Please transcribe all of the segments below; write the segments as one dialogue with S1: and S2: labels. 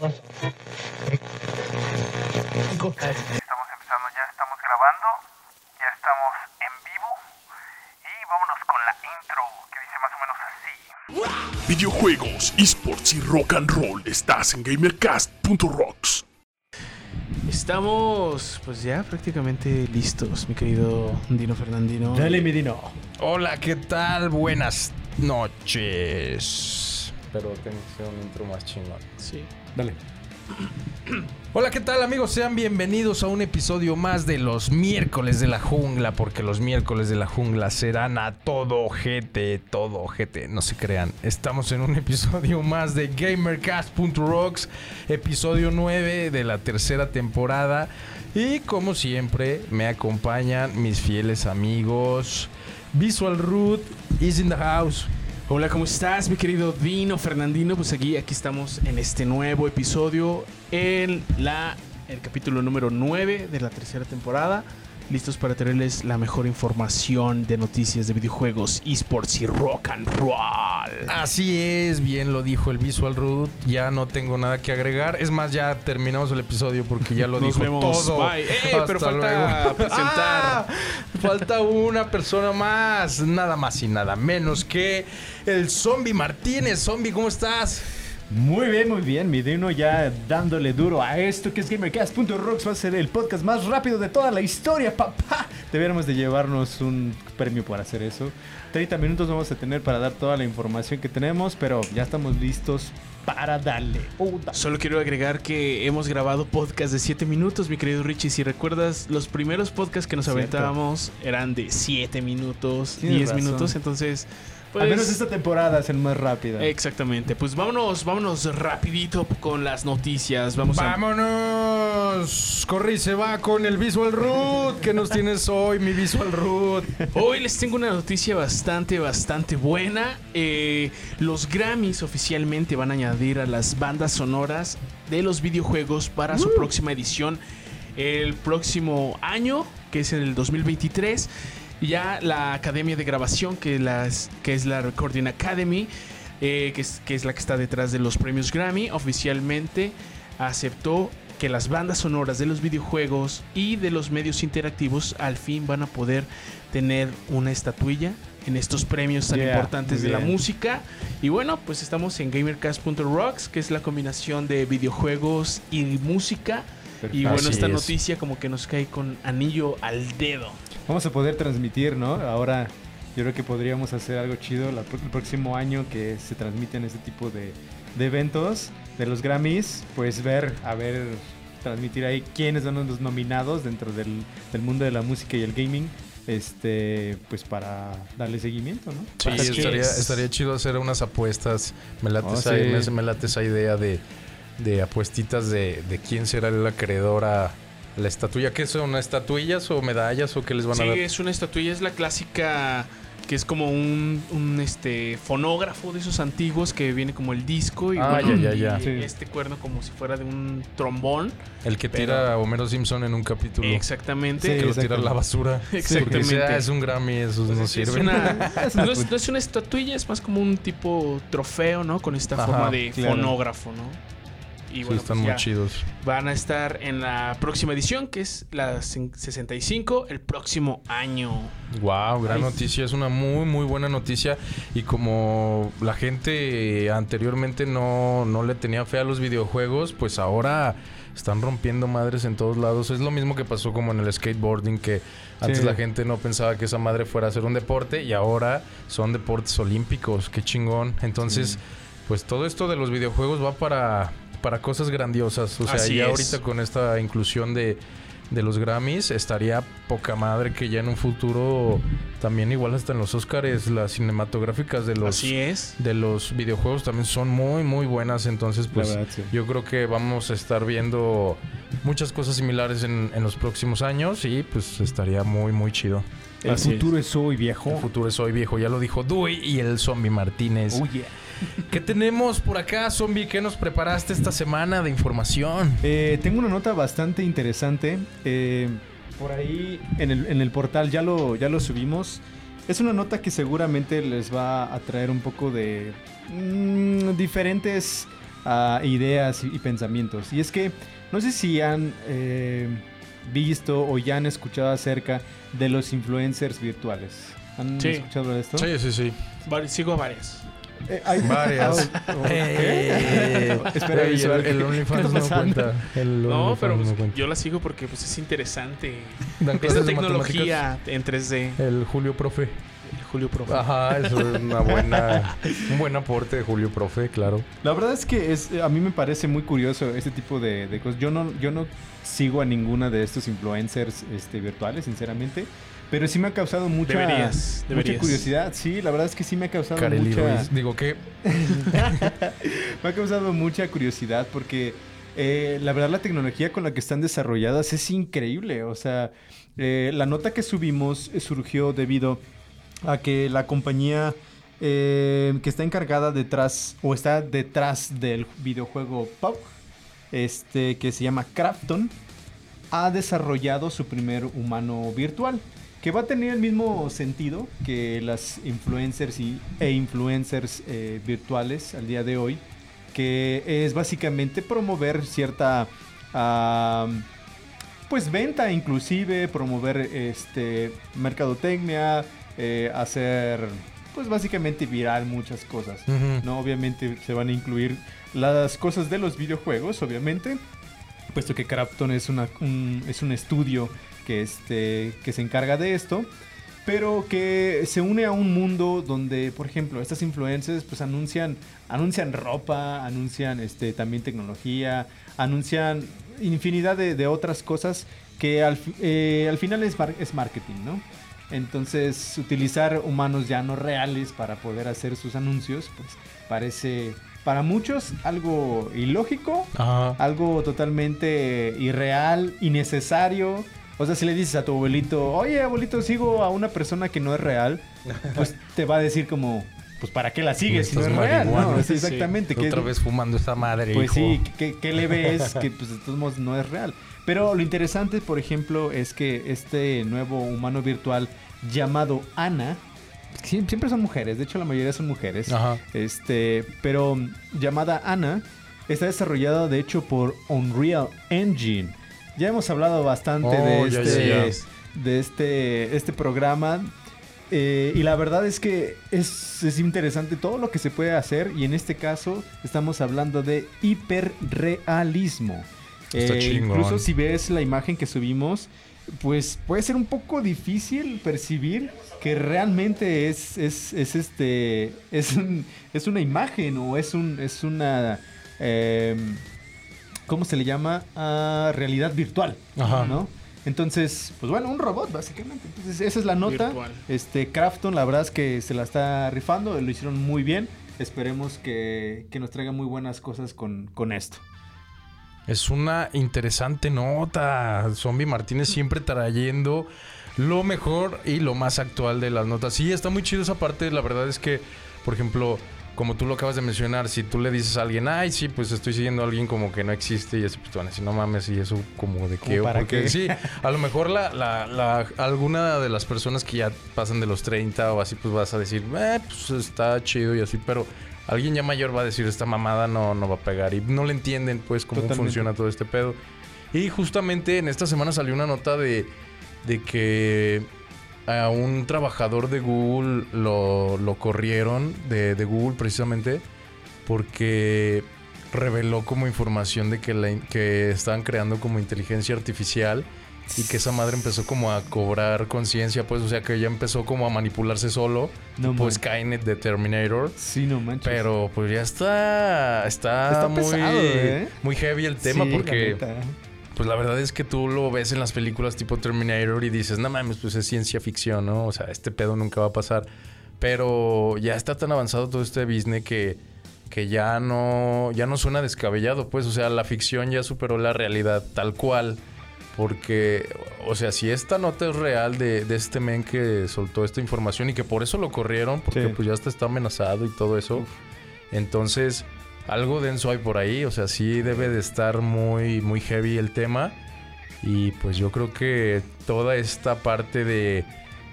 S1: Estamos empezando, ya estamos grabando, ya estamos en vivo y vámonos con la intro que dice más o menos así.
S2: Videojuegos, esports y rock and roll. Estás en gamercast.rocks.
S3: Estamos pues ya prácticamente listos, mi querido Dino Fernandino.
S4: Dale, mi Dino.
S5: Hola, ¿qué tal? Buenas noches. Pero tiene que ser un intro más chingón.
S3: Sí.
S4: Dale.
S5: Hola, ¿qué tal amigos? Sean bienvenidos a un episodio más de los miércoles de la jungla, porque los miércoles de la jungla serán a todo GT, todo GT, no se crean. Estamos en un episodio más de GamerCast.rocks, episodio 9 de la tercera temporada. Y como siempre, me acompañan mis fieles amigos. Visual Root is in the house.
S3: Hola, ¿cómo estás, mi querido Dino Fernandino? Pues aquí, aquí estamos en este nuevo episodio, en la, el capítulo número 9 de la tercera temporada. Listos para traerles la mejor información de noticias de videojuegos, esports y rock and roll.
S5: Así es, bien lo dijo el Visual Root. Ya no tengo nada que agregar. Es más, ya terminamos el episodio porque ya lo
S3: Nos
S5: dijo
S3: vemos.
S5: todo.
S3: Bye. ¡Eh, pero falta
S5: luego.
S3: presentar.
S5: Ah, falta una persona más. Nada más y nada menos que el Zombie Martínez. Zombie, ¿cómo estás?
S4: Muy bien, muy bien. Mi Dino ya dándole duro a esto que es GamerCast.rocks. Va a ser el podcast más rápido de toda la historia, papá. Deberíamos de llevarnos un premio por hacer eso. 30 minutos vamos a tener para dar toda la información que tenemos, pero ya estamos listos para darle. Da-
S3: Solo quiero agregar que hemos grabado podcast de 7 minutos, mi querido Richie. Si recuerdas, los primeros podcasts que nos
S4: Cierto.
S3: aventábamos eran de 7 minutos,
S4: Tienes
S3: 10
S4: razón.
S3: minutos. Entonces, pues.
S4: Al menos esta temporada es el más rápido.
S3: Exactamente. Pues vámonos, vámonos rapidito con las noticias. Vamos a.
S5: Vámonos. Corre y se va con el Visual Root. ¿Qué nos tienes hoy, mi Visual Root?
S3: Hoy les tengo una noticia bastante, bastante buena. Eh, los Grammys oficialmente van a añadir a las bandas sonoras de los videojuegos para su próxima edición el próximo año, que es en el 2023. Ya la Academia de Grabación, que, las, que es la Recording Academy, eh, que, es, que es la que está detrás de los premios Grammy, oficialmente aceptó que las bandas sonoras de los videojuegos y de los medios interactivos al fin van a poder tener una estatuilla en estos premios tan
S4: Yeah,
S3: importantes de la música. Y bueno, pues estamos en gamercast.rocks, que es la combinación de videojuegos y música. Y bueno,
S5: Así
S3: esta
S5: es.
S3: noticia como que nos cae con anillo al dedo.
S4: Vamos a poder transmitir, ¿no? Ahora yo creo que podríamos hacer algo chido la- el próximo año que se transmiten este tipo de, de eventos de los Grammys. Pues ver, a ver, transmitir ahí quiénes son los nominados dentro del, del mundo de la música y el gaming. Este, pues para darle seguimiento, ¿no?
S5: Sí,
S3: Así
S5: estaría,
S3: es.
S5: estaría chido hacer unas apuestas. Me late,
S4: Oh,
S5: esa,
S4: sí.
S5: me- me late esa idea de, de apuestitas de, de quién será el acreedor a la estatuilla. ¿Qué son? ¿Estatuillas o medallas o qué les van
S3: Sí,
S5: a dar?
S3: es una estatuilla, es la clásica que es como un, un, este fonógrafo de esos antiguos que viene como el disco y,
S5: Ah,
S3: bueno,
S5: ya, ya, ya.
S3: y
S4: Sí.
S3: este cuerno como si fuera de un trombón.
S5: El que
S3: pero-
S5: tira a Homero Simpson en un capítulo.
S3: Exactamente.
S5: Que lo tira a
S4: exactamente.
S5: la basura.
S3: Exactamente.
S5: "Ah, es un Grammy, esos
S3: Pues
S5: no
S3: es- es
S5: sirven.
S3: una- no, es, no es una estatuilla, es más como un tipo trofeo, ¿no? Con esta
S5: Ajá,
S3: forma de
S4: claro.
S3: fonógrafo, ¿no? Y
S5: Sí,
S3: bueno,
S5: están
S3: pues
S5: muy chidos.
S3: van a estar en la próxima edición, que es la cin- 65, el próximo año.
S5: Wow, gran
S3: Ay.
S5: noticia, es una muy muy buena noticia y como la gente anteriormente no, no le tenía fe a los videojuegos, pues ahora están rompiendo madres en todos lados. Es lo mismo que pasó como en el skateboarding, que antes
S4: Sí.
S5: la gente no pensaba que esa madre fuera a ser un deporte y ahora son deportes olímpicos, qué chingón. Entonces, pues todo esto de los videojuegos va para, para cosas grandiosas. O sea,
S3: Así
S5: ya
S3: es.
S5: ahorita con esta inclusión de, de los Grammys, estaría poca madre que ya en un futuro también igual hasta en los Oscars las cinematográficas de los
S3: Así es.
S5: de los videojuegos también son muy muy buenas, entonces pues
S4: verdad, sí.
S5: yo creo que vamos a estar viendo muchas cosas similares en, en los próximos años y pues estaría muy muy chido.
S4: El
S3: Así
S4: futuro es hoy, viejo.
S5: El futuro es hoy viejo, ya lo dijo Dewey y el zombie Martínez.
S4: Oh, yeah.
S5: ¿Qué tenemos por acá, zombie? ¿Qué nos preparaste esta semana de información?
S4: Eh, tengo una nota bastante interesante. Eh, por ahí en el, en el portal ya lo, ya lo subimos. Es una nota que seguramente les va a traer un poco de mm, diferentes ah, ideas y, y pensamientos. Y es que no sé si han eh, visto o ya han escuchado acerca de los influencers virtuales. ¿Han
S3: Sí.
S4: escuchado de esto?
S5: Sí, sí, sí.
S3: Sigo varias.
S4: Eh, hay-
S5: Varias.
S4: Oh,
S5: Eh.
S4: Espera, visual,
S5: el, el
S4: ¿qué-
S5: OnlyFans no cuenta. El
S3: No,
S5: OnlyFans
S3: pero pues,
S5: no cuenta.
S3: yo la sigo porque pues es interesante.
S5: Dan
S3: Esta tecnología en 3D.
S5: matemáticas. El Julio Profe.
S3: El Julio Profe.
S5: Ajá, eso es una buena, un buen aporte de Julio Profe, claro.
S4: La verdad es que es, a mí me parece muy curioso este tipo de, de cosas. Yo no, yo no sigo a ninguna de estos influencers este, virtuales, sinceramente. Pero sí me ha causado mucha,
S3: Deberías,
S4: mucha curiosidad. Sí, la verdad es que sí me ha causado
S5: Kareli
S4: mucha,
S5: Ruiz. Digo que
S4: me ha causado mucha curiosidad porque eh, la verdad la tecnología con la que están desarrolladas es increíble. O sea, eh, la nota que subimos eh, surgió debido a que la compañía eh, que está encargada detrás o está detrás del videojuego PUBG, este que se llama Crafton, ha desarrollado su primer humano virtual. Que va a tener el mismo sentido que las influencers y, e influencers eh, virtuales al día de hoy. Que es básicamente promover cierta pues venta inclusive, promover este mercadotecnia, eh, hacer pues básicamente viral muchas cosas. ¿no? Obviamente se van a incluir las cosas de los videojuegos, obviamente, puesto que Crafton es, una, un, es un estudio que, este, que se encarga de esto, pero que se une a un mundo donde, por ejemplo, estas influencers pues anuncian, anuncian ropa, anuncian este, también tecnología, anuncian infinidad de, de otras cosas que al, eh, al final es, mar- es marketing, ¿no? Entonces, utilizar humanos ya no reales para poder hacer sus anuncios, pues parece para muchos algo ilógico,
S5: Ajá.
S4: algo totalmente irreal, innecesario. O sea, si le dices a tu abuelito, oye abuelito, sigo a una persona que no es real, pues te va a decir como, pues ¿para qué la sigues si no es real? exactamente. que-
S5: Otra vez fumando esta madre,
S4: pues
S5: hijo.
S4: sí, ¿qué, qué le ves? que pues de todos modos no es real. Pero lo interesante, por ejemplo, es que este nuevo humano virtual llamado Ana, sie- siempre son mujeres, de hecho la mayoría son mujeres,
S5: Ajá.
S4: este, pero llamada Ana, está desarrollada de hecho por Unreal Engine. Ya hemos hablado bastante
S5: Oh,
S4: de,
S5: ya,
S4: este,
S5: ya,
S3: ya.
S4: de este, este programa. eh, y la verdad es que es, es interesante todo lo que se puede hacer. Y en este caso estamos hablando de hiperrealismo.
S5: Está
S4: Eh, incluso si ves la imagen que subimos, pues puede ser un poco difícil percibir que realmente es, es, es este es, un- es una imagen o es un es una em, ¿cómo se le llama? Ah, realidad virtual,
S5: Ajá.
S4: ¿no? Entonces, pues bueno, un robot básicamente. Entonces, esa es la nota.
S3: Virtual.
S4: Este Crafton, la verdad es que se la está rifando, lo hicieron muy bien. Esperemos que, que nos traiga muy buenas cosas con, con esto.
S5: Es una interesante nota. Zombie Martínez siempre trayendo lo mejor y lo más actual de las notas. Sí, está muy chido esa parte. La verdad es que, por ejemplo, como tú lo acabas de mencionar, si tú le dices a alguien, ay, sí, pues estoy siguiendo a alguien como que no existe, y así, pues te van a decir, no mames, y eso como de qué.
S4: ¿Cómo
S5: o
S4: para
S5: porque
S4: qué?
S5: sí, a lo mejor la, la, la- alguna de las personas que ya pasan de los 30 o así, pues vas a decir, eh, pues está chido y así, pero. Alguien ya mayor va a decir, esta mamada no, no va a pegar. Y no le entienden, pues, cómo
S4: Totalmente.
S5: funciona todo este pedo. Y justamente en esta semana salió una nota de, de que a un trabajador de Google lo, lo corrieron de, de Google precisamente porque reveló como información de que, la que estaban creando como inteligencia artificial y que esa madre empezó como a cobrar conciencia, pues, o sea, que ya empezó como a manipularse solo,
S4: No man-
S5: Skynet de Terminator.
S4: Sí, no manches.
S5: Pero pues ya está, está,
S4: Está
S5: muy,
S4: pesado, ¿eh?
S5: muy heavy el tema
S4: Sí,
S5: porque. Pues la verdad es que tú lo ves en las películas tipo Terminator y dices, no mames, pues es ciencia ficción, ¿no? O sea, este pedo nunca va a pasar. Pero ya está tan avanzado todo este business que, que ya no, ya no suena descabellado, pues, o sea, la ficción ya superó la realidad tal cual. Porque, o sea, si esta nota es real de, de este men que soltó esta información y que por eso lo corrieron, porque
S4: Sí.
S5: pues ya hasta está amenazado y todo eso. Entonces, algo denso hay por ahí. O sea, sí debe de estar muy, muy heavy el tema. Y pues yo creo que toda esta parte de,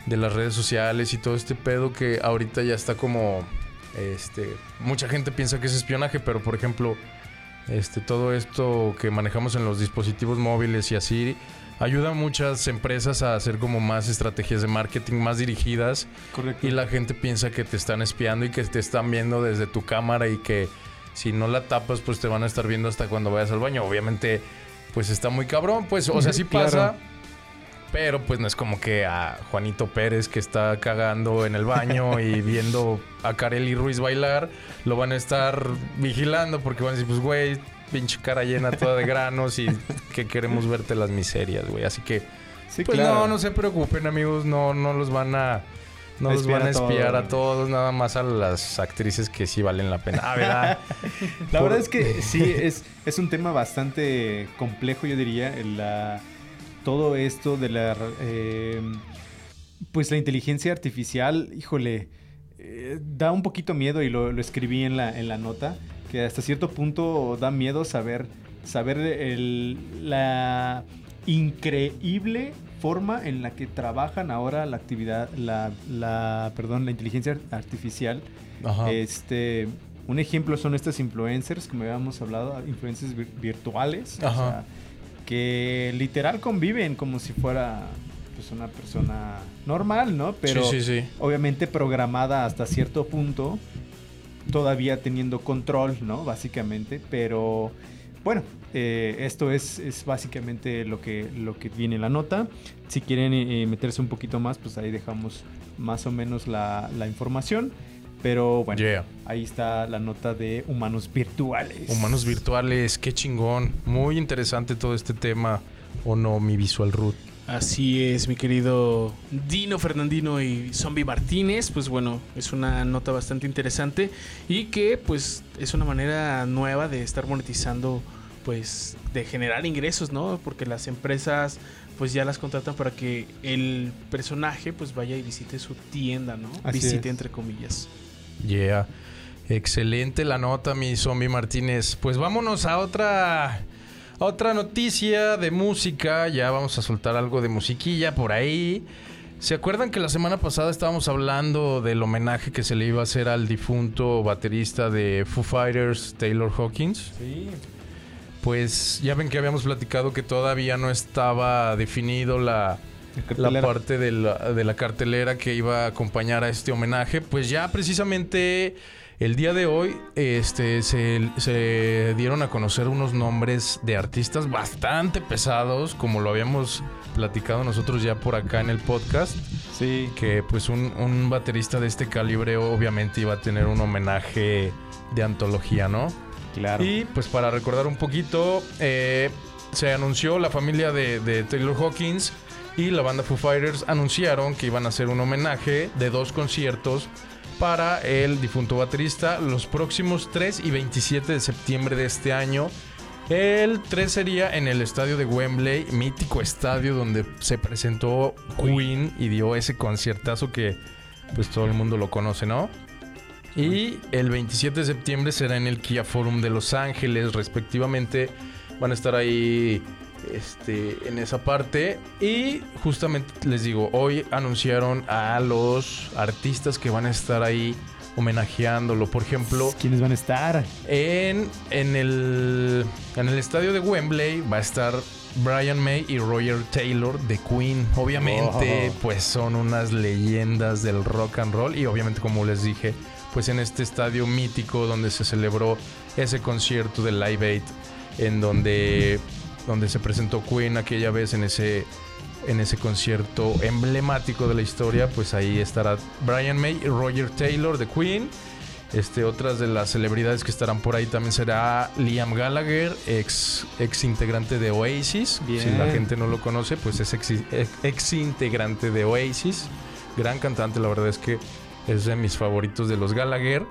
S5: de las redes sociales y todo este pedo que ahorita ya está como... Este, mucha gente piensa que es espionaje, pero por ejemplo, Este, todo esto que manejamos en los dispositivos móviles y así ayuda a muchas empresas a hacer como más estrategias de marketing más dirigidas
S4: Correcto.
S5: y la gente piensa que te están espiando y que te están viendo desde tu cámara y que si no la tapas pues te van a estar viendo hasta cuando vayas al baño. Obviamente pues está muy cabrón, pues o sea, sí
S4: Claro.
S5: pasa. Pero pues no es como que a Juanito Pérez que está cagando en el baño y viendo a Kareli Ruiz bailar, lo van a estar vigilando porque van a decir, pues güey, pinche cara llena toda de granos y que queremos verte las miserias, güey. Así que
S4: Sí,
S5: pues
S4: claro.
S5: no, no se preocupen, amigos, no, no los van a. No los van a espiar a todos, nada más a las actrices que sí valen la pena. Ah, ¿verdad?
S4: La
S5: Por-
S4: verdad es que sí, es, es un tema bastante complejo, yo diría. la- todo esto de la. eh, pues la inteligencia artificial, híjole, eh, da un poquito miedo y lo, lo escribí en la, en la nota, que hasta cierto punto da miedo saber, saber el- la increíble forma en la que trabajan ahora la actividad, la, la, perdón, la inteligencia artificial.
S5: Ajá.
S4: Este, un ejemplo son estas influencers, como habíamos hablado, influencers vir- virtuales, o sea, que literal conviven como si fuera pues, una persona normal, ¿no? Pero
S5: sí, sí, sí.
S4: obviamente programada hasta cierto punto, todavía teniendo control, ¿no? Básicamente, pero bueno, eh, esto es, es básicamente lo que, lo que viene en la nota. Si quieren eh, meterse un poquito más, pues ahí dejamos más o menos la, la información. Pero bueno,
S5: Yeah.
S4: ahí está la nota de humanos virtuales.
S5: Humanos virtuales, qué chingón. Muy interesante todo este tema. ¿O no, mi visual root?
S3: Así es, mi querido Dino Fernandino y Zombie Martínez. Pues bueno, es una nota bastante interesante y que pues es una manera nueva de estar monetizando, pues de generar ingresos, ¿no? Porque las empresas pues ya las contratan para que el personaje pues vaya y visite su tienda, ¿no?
S4: Así
S3: visite
S4: es.
S3: entre comillas.
S5: Yeah. Excelente la nota, mi zombie Martínez. Pues vámonos a otra. a otra noticia de música. Ya vamos a soltar algo de musiquilla por ahí. ¿Se acuerdan que la semana pasada estábamos hablando del homenaje que se le iba a hacer al difunto baterista de Foo Fighters, Taylor Hawkins?
S4: Sí.
S5: Pues ya ven que habíamos platicado que todavía no estaba definido la, la parte de la, de la cartelera que iba a acompañar a este homenaje. Pues ya precisamente el día de hoy este, se, se dieron a conocer unos nombres de artistas bastante pesados, como lo habíamos platicado nosotros ya por acá en el podcast.
S4: Sí.
S5: Que pues un, un baterista de este calibre obviamente iba a tener un homenaje de antología, ¿no? Y pues para recordar un poquito, eh, se anunció la familia de, de Taylor Hawkins y la banda Foo Fighters anunciaron que iban a hacer un homenaje de dos conciertos para el difunto baterista los próximos 3 y 27 de septiembre de este año. El 3 sería en el estadio de Wembley, mítico estadio donde se presentó Queen y dio ese conciertazo que pues todo el mundo lo conoce, ¿no? Y el 27 de septiembre será en el Kia Forum de Los Ángeles, respectivamente. Van a estar ahí este, en esa parte. Y justamente les digo, hoy anunciaron a los artistas que van a estar ahí homenajeándolo. Por ejemplo,
S4: ¿Quiénes van a estar?
S5: en, en, el, en el estadio de Wembley va a estar Brian May y Roger Taylor de Queen. Obviamente,
S4: Oh.
S5: pues son unas leyendas del rock and roll. Y obviamente, como les dije, pues en este estadio mítico donde se celebró ese concierto de Live Aid, en donde, donde se presentó Queen aquella vez en ese, en ese concierto emblemático de la historia, pues ahí estará Brian May y Roger Taylor de Queen. Este, otras de las celebridades que estarán por ahí también será Liam Gallagher, ex, ex integrante de Oasis.
S4: Bien.
S5: Si la gente no lo conoce, pues es ex, ex integrante de Oasis. Gran cantante, la verdad es que es de mis favoritos de los Gallagher.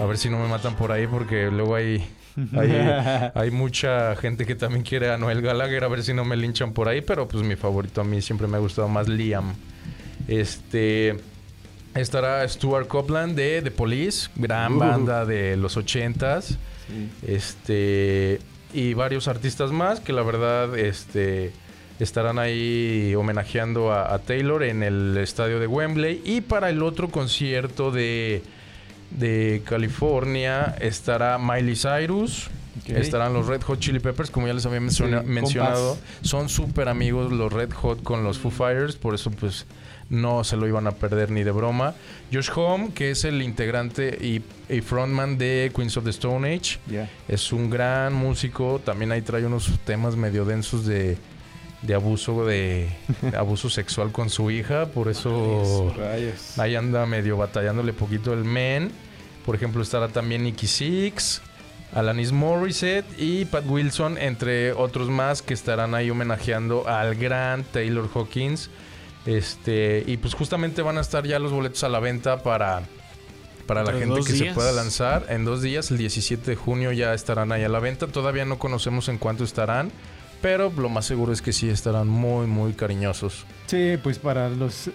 S5: A ver si no me matan por ahí porque luego hay, hay, hay mucha gente que también quiere a Noel Gallagher. A ver si no me linchan por ahí. Pero pues mi favorito a mí siempre me ha gustado más Liam. Este... Estará Stuart Copeland de The Police, gran
S4: Uh.
S5: banda de los ochentas.
S4: Sí.
S5: Este. Y varios artistas más que la verdad. Este. Estarán ahí homenajeando a, a Taylor en el estadio de Wembley. Y para el otro concierto de. de California estará Miley Cyrus. Estarán los Red Hot Chili Peppers, como ya les había menciona-
S4: Sí,
S5: mencionado.
S4: compas.
S5: Son súper amigos los Red Hot con los Foo Fighters, por eso pues no se lo iban a perder ni de broma. Josh Home, que es el integrante y, y frontman de Queens of the Stone Age, es un gran músico. También ahí trae unos temas medio densos de, de abuso de, de abuso sexual con su hija, por eso
S4: Rayos.
S5: ahí anda medio batallándole poquito el men. Por ejemplo, estará también Nicky Six, Alanis Morissette y Pat Wilson, entre otros más que estarán ahí homenajeando al gran Taylor Hawkins. Este, y pues justamente van a estar ya los boletos a la venta para, para la gente que se pueda lanzar. En dos días, el 17 de junio, ya estarán ahí a la venta. Todavía no conocemos en cuánto estarán, pero lo más seguro es que sí estarán muy, muy cariñosos.
S4: Sí, pues para los...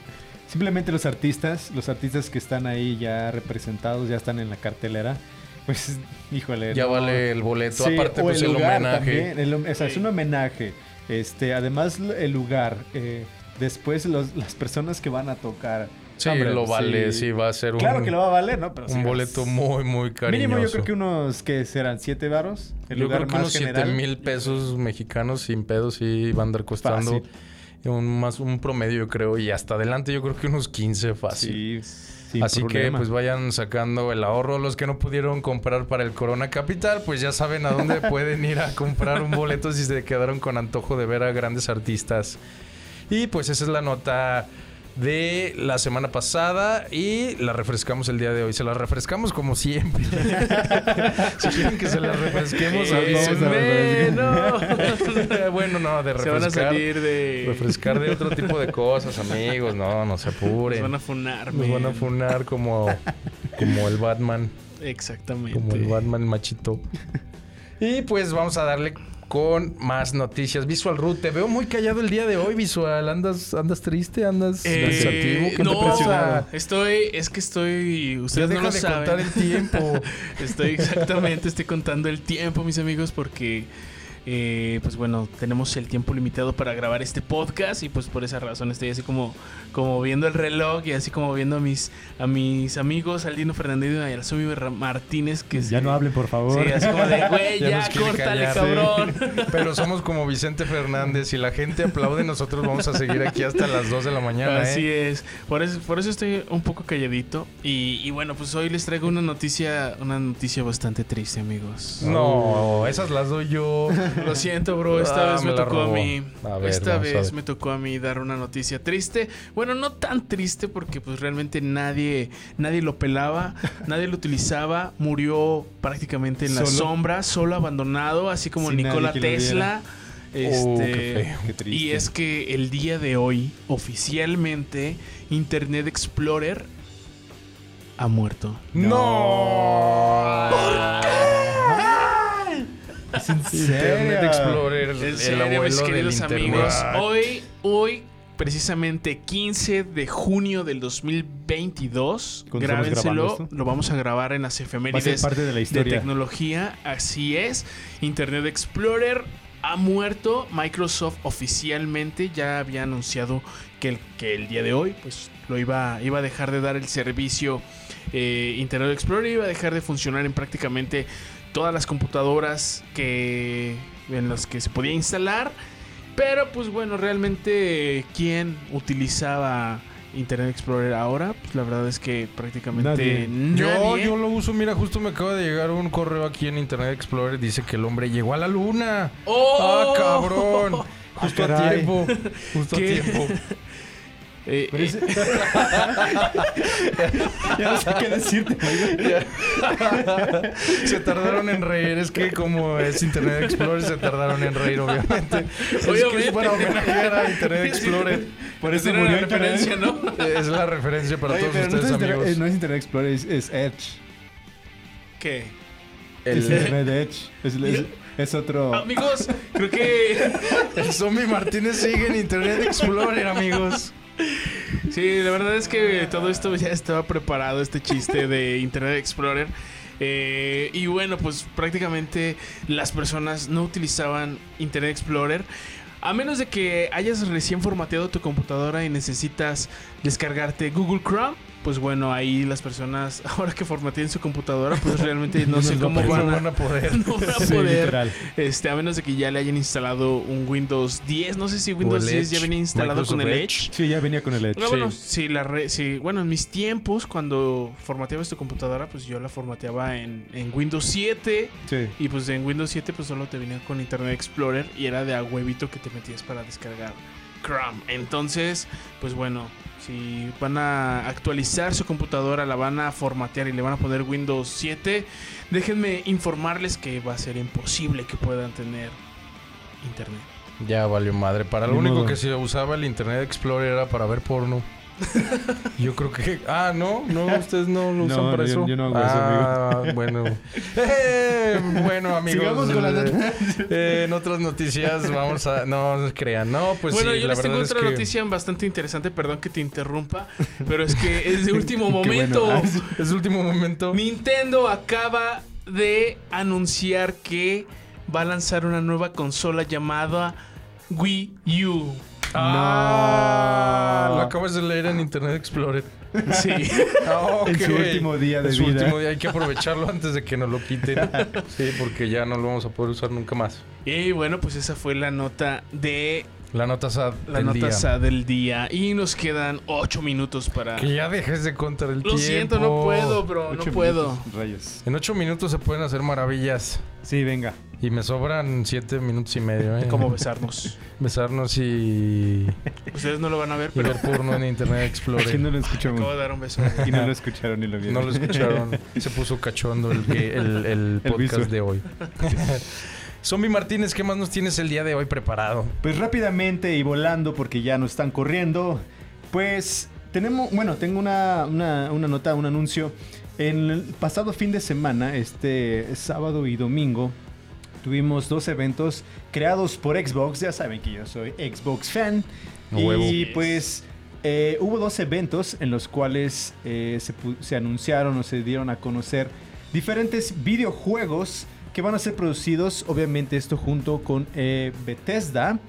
S4: Simplemente los artistas, los artistas que están ahí ya representados, ya están en la cartelera, pues, híjole.
S5: Ya
S4: no.
S5: vale el boleto.
S4: Sí,
S5: Aparte, pues el, homenaje.
S4: también, el hom- o sea, es un homenaje. Este, además el lugar. eh, después los- las personas que van a tocar.
S5: Sí,
S4: Hombre,
S5: lo vale, sí, va a ser un,
S4: Claro que lo va a valer, ¿no? Pero
S5: un
S4: sí,
S5: boleto muy, muy cariñoso.
S4: Mínimo yo creo que unos que serán siete varos. El
S5: Yo
S4: lugar
S5: creo que
S4: más
S5: unos 7
S4: general.
S5: mil pesos mexicanos sin pedos sí van a andar costando
S4: Fácil.
S5: un, más un promedio, yo creo. Y hasta adelante yo creo que unos 15 fácil.
S4: Sí, sin
S5: Así que pues vayan sacando el ahorro. Los que no pudieron comprar para el Corona Capital, pues ya saben a dónde pueden ir a comprar un boleto si se quedaron con antojo de ver a grandes artistas. Y pues esa es la nota de la semana pasada y la refrescamos el día de hoy. Se la refrescamos como siempre. si quieren que se la refresquemos,
S3: Eh, no.
S5: bueno, no, de
S3: Se van a
S5: refrescar.
S3: salir de.
S5: Refrescar de otro tipo de cosas, amigos. No, no se apuren.
S3: Nos van a funar,
S5: Nos van a funar como, como el Batman.
S3: Exactamente.
S5: Como el Batman machito. Y pues vamos a darle con más noticias. Visual Root, te veo muy callado el día de hoy, Visual. ¿Andas, andas triste? ¿Andas
S3: Eh,
S5: pensativo? ¿Qué te
S3: no,
S5: pasa?
S3: estoy, es que estoy,
S5: Ya
S3: ustedes
S5: deja
S3: no lo
S5: de
S3: saben.
S5: contar el tiempo.
S3: Estoy exactamente, estoy contando el tiempo, mis amigos, porque eh, pues bueno, tenemos el tiempo limitado para grabar este podcast y pues por esa razón estoy así como, como viendo el reloj y así como viendo a mis, a mis amigos, Aldino Fernández y a Yasumi Martínez, que
S4: Ya
S3: se-
S4: no hablen, por favor.
S3: Sí, así como de, güey,
S5: Ya
S3: córtale,
S5: callar.
S3: cabrón.
S5: Pero somos como Vicente Fernández. Si la gente aplaude, nosotros vamos a seguir aquí hasta las 2 de la mañana.
S3: Así
S5: ¿eh?
S3: es. Por eso, por eso estoy un poco calladito. Y, y bueno, pues hoy les traigo una noticia, una noticia bastante triste, amigos.
S5: No, esas las doy yo.
S3: Lo siento, bro. Esta
S5: Ah,
S3: vez
S5: me
S3: tocó a mí.
S5: A ver,
S3: Esta vez me tocó a mí dar una noticia triste. Bueno, no tan triste porque pues realmente nadie, nadie lo pelaba, nadie lo utilizaba. Murió prácticamente en la
S4: Solo.
S3: sombra, solo abandonado, así como
S4: Sin
S3: Nikola Tesla.
S5: Oh,
S3: Este,
S5: qué feo.
S4: Qué triste.
S3: y es que el día de hoy, oficialmente, Internet Explorer ha muerto.
S5: ¡No!
S4: ¿Es en
S5: Internet? Explorer,
S3: En
S5: el
S3: serio,
S5: abuelo
S3: mis queridos amigos, hoy, hoy, precisamente 15 de junio del 2022,
S4: Cuando estamos
S3: grábenselo, lo vamos a grabar en las
S4: Va a ser
S3: efemérides
S4: parte de la
S3: de
S4: historia.
S3: tecnología, así es. Internet Explorer ha muerto. Microsoft oficialmente ya había anunciado que el, que el día de hoy, pues lo iba, iba a dejar de dar el servicio. eh, Internet Explorer iba a dejar de funcionar en prácticamente todas las computadoras que en las que se podía instalar. Pero pues bueno, realmente quién utilizaba Internet Explorer ahora, pues la verdad es que prácticamente
S4: Nadie.
S5: Yo,
S3: nadie.
S5: yo lo uso, mira, justo me acaba de llegar un correo aquí en Internet Explorer. Dice que el hombre llegó a la luna.
S3: ¡Oh!
S5: ¡Ah, cabrón! Justo a
S4: caray.
S5: tiempo. Justo a tiempo.
S3: Eh,
S4: Pero
S3: eh,
S4: ese- ya no sé qué decirte.
S5: se tardaron en reír. Es que como es Internet Explorer, se tardaron en reír, obviamente. Es que
S3: Obviamente.
S5: es para homenajear a Internet Explorer.
S4: Por eso
S3: Era la
S4: murió
S3: referencia. ¿no?
S5: Es la referencia para
S4: Oye,
S5: todos
S4: no
S5: ustedes,
S4: es,
S5: amigos.
S4: eh, no es Internet Explorer, es, es Edge.
S3: ¿Qué?
S4: Es
S5: El,
S4: Internet Edge. Es, es- es otro.
S3: Amigos, creo que
S5: el zombie Martínez sigue en Internet Explorer, amigos.
S3: Sí, la verdad es que todo esto ya estaba preparado, este chiste de Internet Explorer. Eh, y bueno, pues prácticamente las personas no utilizaban Internet Explorer. A menos de que hayas recién formateado tu computadora y necesitas descargarte Google Chrome. Pues bueno, ahí las personas, ahora que formateen su computadora, pues realmente no sé cómo van a,
S5: van a poder.
S3: no van a poder, este, a menos de que ya le hayan instalado un Windows 10. No sé si Windows
S5: el
S3: 10 ya venía instalado con el Edge.
S4: Sí, ya venía con el Edge.
S5: Sí.
S3: bueno, sí, la re- sí, bueno, en mis tiempos, cuando formateabas tu computadora, pues yo la formateaba en, en Windows 7.
S4: Sí.
S3: Y pues en Windows 7 pues solo te venía con Internet Explorer y era de a huevito que te metías para descargar Chrome. Entonces, pues bueno, si van a actualizar su computadora, la van a formatear y le van a poner Windows 7, déjenme informarles que va a ser imposible que puedan tener Internet.
S5: Ya valió madre. Para lo
S4: Ni
S5: único
S4: modo.
S5: que se usaba el Internet Explorer era para ver porno. Yo creo que. Ah, no, no, ustedes no lo usan
S4: No,
S5: para
S4: yo-
S5: eso.
S4: yo no hago eso,
S5: ah, bueno. Eh, bueno, amigos.
S4: Sigamos con las
S5: eh, eh, en otras noticias, vamos a. No, no se crean. No, pues
S3: bueno,
S5: sí,
S3: yo
S5: la
S3: les tengo otra
S5: que-
S3: noticia bastante interesante, perdón que te interrumpa, pero es que es de último momento.
S4: bueno. Ah.
S5: Es último momento.
S3: Nintendo acaba de anunciar que va a lanzar una nueva consola llamada Wii U.
S5: Ah,
S4: No.
S5: lo acabas de leer en Internet Explorer.
S3: Sí.
S5: Ah, ok.
S4: En su último día de
S5: En su
S4: vida.
S5: último día hay que aprovecharlo antes de que nos lo quiten. Sí, porque ya no lo vamos a poder usar nunca más.
S3: y bueno, pues esa fue la nota de
S5: La nota sad
S3: la
S5: del
S3: nota
S5: día.
S3: sad del día. Y nos quedan ocho minutos para.
S5: Que ya dejes de contar el
S3: Lo
S5: tiempo.
S3: siento, no puedo, bro. No puedo.
S4: minutos, Rayos.
S5: En ocho minutos se pueden hacer maravillas.
S4: Sí, venga.
S5: Y me sobran siete minutos y medio, ¿eh?
S3: Como besarnos.
S5: Besarnos y...
S3: Ustedes no lo van a ver,
S5: y
S3: pero
S5: ver porno en Internet
S4: Aquí
S5: Explorer.
S4: no lo escuchamos.
S3: acabo de dar un beso.
S4: Aquí no lo escucharon ni lo vieron.
S5: No lo escucharon. Se puso cachondo el, que- el, el
S4: El
S5: podcast de hoy. Zombie Martínez, ¿qué más nos tienes el día de hoy preparado?
S4: Pues rápidamente y volando porque ya nos están corriendo. Pues tenemos, bueno, tengo una, una, una nota, un anuncio. En el pasado fin de semana, este sábado y domingo, tuvimos dos eventos creados por Xbox. Ya saben que yo soy Xbox fan.
S5: Huevo.
S4: Y pues eh, hubo dos eventos en los cuales eh, se anunciaron o se dieron a conocer diferentes videojuegos que van a ser producidos, obviamente esto junto con eh, Bethesda.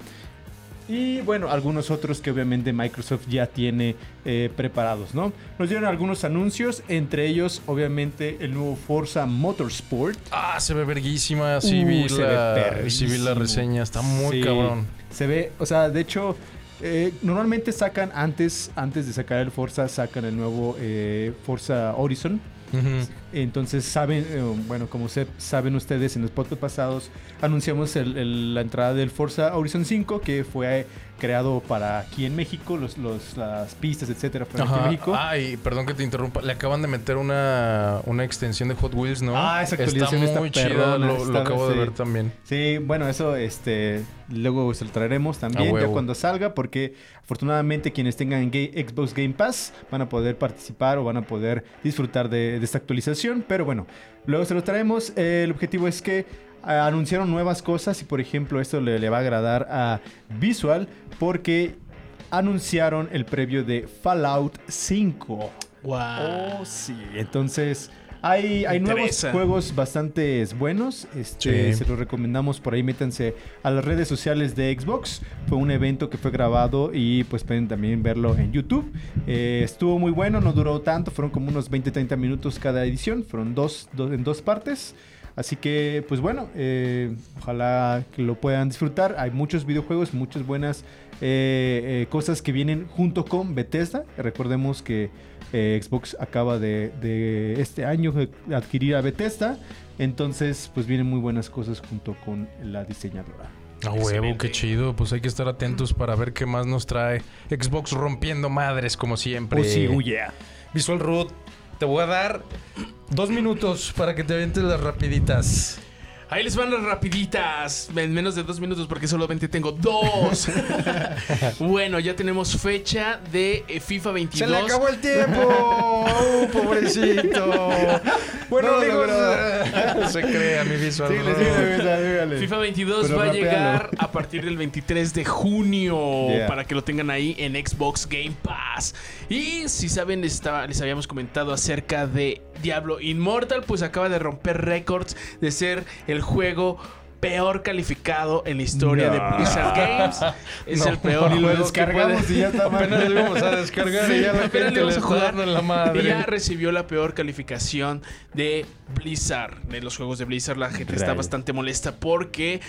S4: Y bueno, algunos otros que obviamente Microsoft ya tiene eh, preparados, ¿no? Nos dieron algunos anuncios, entre ellos obviamente el nuevo Forza Motorsport.
S5: Ah, se ve verguísima. Sí,
S4: Uh,
S5: vi, la, sí vi la reseña. Está muy
S4: Sí,
S5: cabrón.
S4: Se ve, o sea, de hecho, eh, normalmente sacan antes, antes de sacar el Forza, sacan el nuevo eh, Forza Horizon.
S5: Ujú.
S4: Entonces saben, eh, bueno, como se, saben ustedes, en los podcasts pasados anunciamos el- el- la entrada del Forza Horizon 5 que fue creado para aquí en México, los, los- las pistas, etcétera, fueron aquí en
S5: Ajá.
S4: México.
S5: Ay, perdón que te interrumpa. Le acaban de meter una, una extensión de Hot Wheels, ¿no?
S4: Ah, esa actualización está
S5: muy chida. Lo, acabo de ver también.
S4: Sí, bueno, eso este luego se lo traeremos también ya cuando salga, porque afortunadamente quienes tengan Ga- Xbox Game Pass van a poder participar o van a poder disfrutar de, de esta actualización. Pero bueno, luego se lo traemos. Eh, el objetivo es que ah, anunciaron nuevas cosas y por ejemplo esto le, le va a agradar a Visual porque anunciaron el previo de Fallout 5.
S3: Wow.
S4: Oh, sí. Entonces, hay, nuevos juegos bastante buenos. Este,
S5: Sí.
S4: Se los recomendamos por ahí. Métanse a las redes sociales de Xbox. Fue un evento que fue grabado y pues pueden también verlo en YouTube. Eh, estuvo muy bueno, no duró tanto. Fueron como unos 20-30 minutos cada edición. Fueron dos, dos en dos partes. Así que, pues bueno, eh, ojalá que lo puedan disfrutar. Hay muchos videojuegos, muchas buenas eh, eh, cosas que vienen junto con Bethesda. Recordemos que eh, Xbox acaba de, de este año de adquirir a Bethesda. Entonces, pues vienen muy buenas cosas junto con la diseñadora.
S5: A huevo, qué chido. Pues hay que estar atentos para ver qué más nos trae Xbox rompiendo madres, como siempre.
S4: Oh, sí, oh, yeah.
S5: Visual Root, te voy a dar dos minutos para que te avientes las rapiditas.
S3: Ahí les van las rapiditas. En menos de dos minutos porque solamente tengo dos. bueno, ya tenemos fecha de eh, FIFA 22.
S5: ¡Se le acabó el tiempo! ¡Oh, pobrecito! Bueno,
S4: No
S5: amigos,
S4: logró.
S5: se crea mi Visual
S4: síguele, síguele.
S3: FIFA 22
S4: Pero
S3: va a llegar a partir del 23 de junio
S4: Yeah.
S3: para que lo tengan ahí en Xbox Game Pass. Y si saben, estaba- les habíamos comentado acerca de Diablo Immortal, pues acaba de romper récords de ser el juego peor calificado en la historia
S4: No.
S3: de Blizzard Games. Es
S5: No,
S3: el peor
S4: Ni lo
S3: juego que
S4: descargamos
S3: puede-
S4: y ya está mal.
S5: Apenas lo íbamos a descargar y ya la gente
S3: le
S5: está dando en la madre.
S3: Y ya recibió la peor calificación de Blizzard. De los juegos de Blizzard, la gente está bastante molesta porque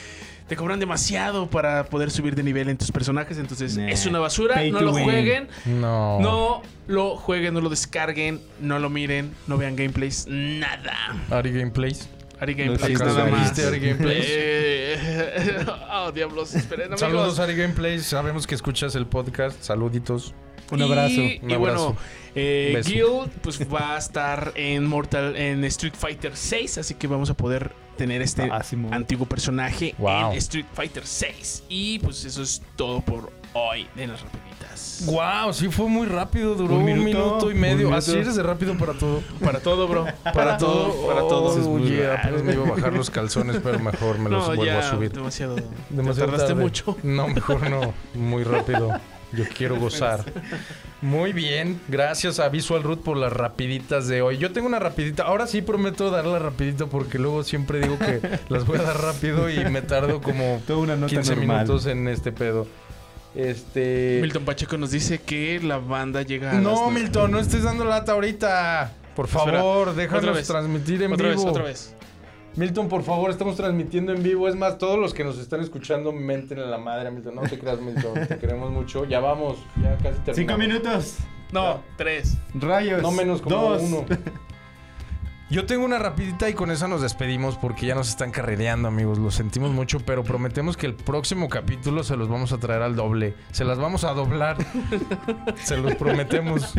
S3: te cobran demasiado para poder subir de nivel en tus personajes. Entonces
S4: Nah.
S3: es una basura.
S4: Pay
S3: No lo
S4: win.
S3: jueguen.
S5: No.
S3: No lo jueguen, no lo descarguen, no lo miren, no vean gameplays, nada.
S5: Ari Gameplays.
S3: Ari Gameplays
S4: siento,
S3: nada
S4: Ari.
S3: más.
S5: ¿Viste Ari Gameplays?
S3: Eh, oh, diablos, esperen, amigos.
S5: Saludos Ari Gameplays. Sabemos que escuchas el podcast. Saluditos.
S4: Un abrazo.
S3: Y,
S5: Un
S3: y bueno, eh. Guild pues va a estar en Mortal en Street Fighter 6, así que vamos a poder tener este
S4: Ah,
S3: antiguo personaje
S5: Wow.
S3: en Street Fighter 6. Y pues eso es todo por hoy de las
S5: Wow, sí fue muy rápido. Duró
S4: Un
S5: un
S4: minuto,
S5: y medio.
S4: minuto.
S5: Así eres de rápido para todo.
S3: Para todo, bro. Para todo, para todo.
S5: Oh,
S4: es muy
S5: yeah,
S4: raro.
S5: apenas me iba a bajar los calzones, pero mejor me los
S3: No,
S5: vuelvo
S3: ya,
S5: a subir.
S3: demasiado. Te
S5: Demasiado
S3: tardaste
S5: tarde.
S3: mucho.
S5: No, mejor no. Muy rápido. Yo quiero gozar. Muy bien. Gracias a Visual Root por las rapiditas de hoy. Yo tengo una rapidita. Ahora sí prometo darla rapidito porque luego siempre digo que las voy a dar rápido y me tardo como
S4: Toda una nota
S5: 15
S4: normal.
S5: minutos en este pedo. Este.
S3: Milton Pacheco nos dice que la banda llega a
S5: No. Milton, no estés dando lata ahorita. Por
S3: Espera,
S5: favor,
S3: otra
S5: déjanos
S3: vez.
S5: transmitir en
S3: Otra
S5: vivo.
S3: vez, otra vez.
S5: Milton, por favor, estamos transmitiendo en vivo. Es más, todos los que nos están escuchando, menten en la madre, Milton. No te creas, Milton. te queremos mucho. Ya vamos, ya casi terminamos.
S4: Cinco minutos.
S3: No, tres.
S4: Rayos.
S5: No menos como
S4: Dos.
S5: uno. Yo tengo una rapidita y con esa nos despedimos porque ya nos están carrereando, amigos. Lo sentimos mucho, pero prometemos que el próximo capítulo se los vamos a traer al doble. Se las vamos a doblar. se los prometemos.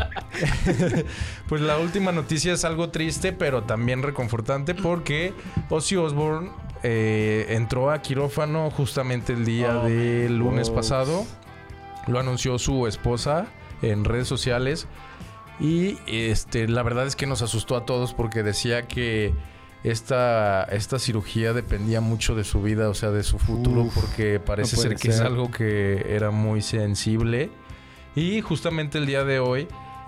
S5: pues la última noticia es algo triste, pero también reconfortante porque Ozzy Osbourne eh, entró a quirófano justamente el día
S4: Oh,
S5: del lunes pasado. Lo anunció su esposa en redes sociales. Y este, la verdad es que nos asustó a todos porque decía que esta, esta cirugía dependía mucho de su vida, o sea, de su futuro,
S4: Uf,
S5: porque parece
S4: no
S5: ser que es algo que era muy sensible. Y justamente el día de hoy,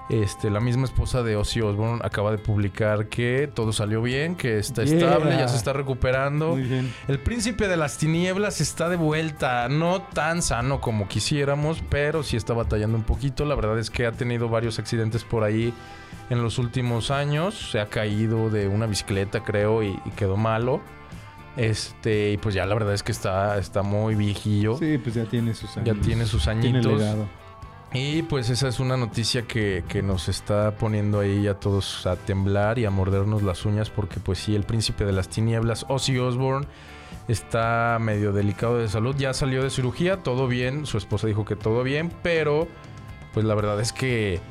S5: este, la misma esposa de Ozzy Osbourne acaba de publicar que todo salió bien, que está
S4: Yeah.
S5: estable, ya se está recuperando.
S4: Muy bien.
S5: El príncipe de las tinieblas está de vuelta, no tan sano como quisiéramos, pero sí está batallando un poquito. La verdad es que ha tenido varios accidentes por ahí en los últimos años. Se ha caído de una bicicleta, creo, y, y quedó malo. Este, y pues ya la verdad es que está, está muy viejillo.
S4: Sí, pues ya tiene sus años.
S5: Ya tiene sus
S4: Tiene
S5: añitos.
S4: legado.
S5: Y pues esa es una noticia que, que nos está poniendo ahí a todos a temblar y a mordernos las uñas porque pues sí, el príncipe de las tinieblas, Ozzy Osbourne, está medio delicado de salud. Ya salió de cirugía, todo bien, su esposa dijo que todo bien, pero pues la verdad es que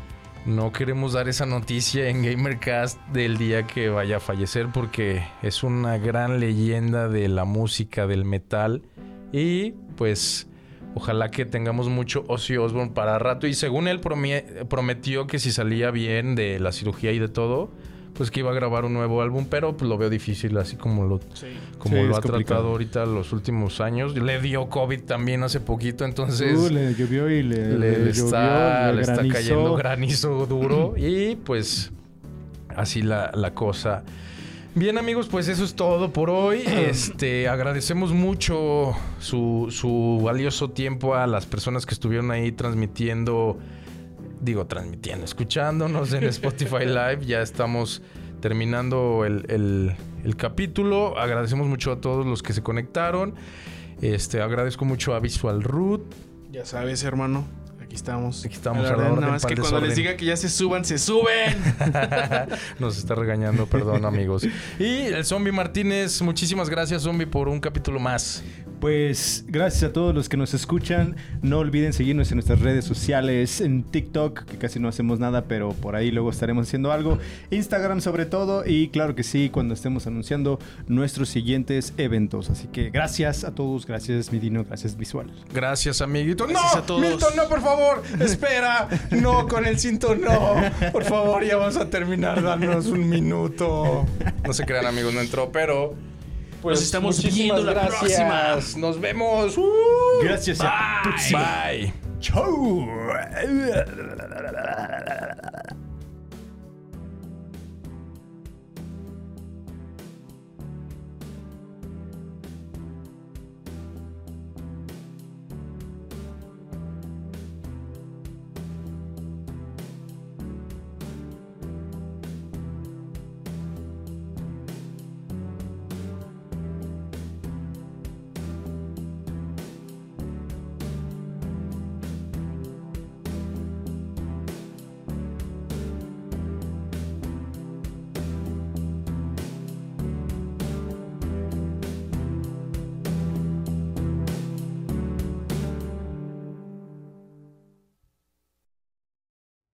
S5: no queremos dar esa noticia en GamerCast del día que vaya a fallecer porque es una gran leyenda de la música, del metal y pues... Ojalá que tengamos mucho Ozzy Osbourne para rato. Y según él promie- prometió que si salía bien de la cirugía y de todo, pues que iba a grabar un nuevo álbum. Pero pues lo veo difícil, así como lo,
S3: Sí.
S5: como
S4: Sí,
S5: lo ha
S4: complicado.
S5: tratado ahorita los últimos años. Le dio COVID también hace poquito, entonces
S4: Uh, le llovió y le,
S5: le,
S4: le
S5: está,
S4: llovió,
S5: le está cayendo granizo duro. y pues así la, la cosa. Bien amigos, pues eso es todo por hoy. Este, agradecemos mucho su, su valioso tiempo a las personas que estuvieron ahí transmitiendo, digo transmitiendo, escuchándonos en Spotify Live. Ya estamos terminando el, el- el capítulo. Agradecemos mucho a todos los que se conectaron. Este, agradezco mucho a Visual Root.
S3: Ya sabes, hermano. Aquí estamos.
S5: Aquí estamos,
S3: la más
S5: pa'l
S3: que cuando les diga que ya se suban, se suben.
S5: Nos está regañando, perdón amigos. Y el Zombie Martínez, muchísimas gracias Zombie por un capítulo más.
S4: Pues gracias a todos los que nos escuchan. No olviden seguirnos en nuestras redes sociales, en TikTok, que casi no hacemos nada, pero por ahí luego estaremos haciendo algo. Instagram sobre todo y claro que sí, cuando estemos anunciando nuestros siguientes eventos. Así que gracias a todos, gracias Midino, gracias Visual.
S5: Gracias, amiguito.
S3: Gracias
S5: no,
S3: a todos.
S5: Milton, no, por favor. Espera. No, con el cinto, no. Por favor, ya vamos a terminar. Danos un minuto. No se crean, amigos, no entró, pero. Pues
S3: Nos estamos viendo la
S5: gracias. Nos vemos. Uh.
S4: Gracias próxima.
S5: Bye.
S4: Chau.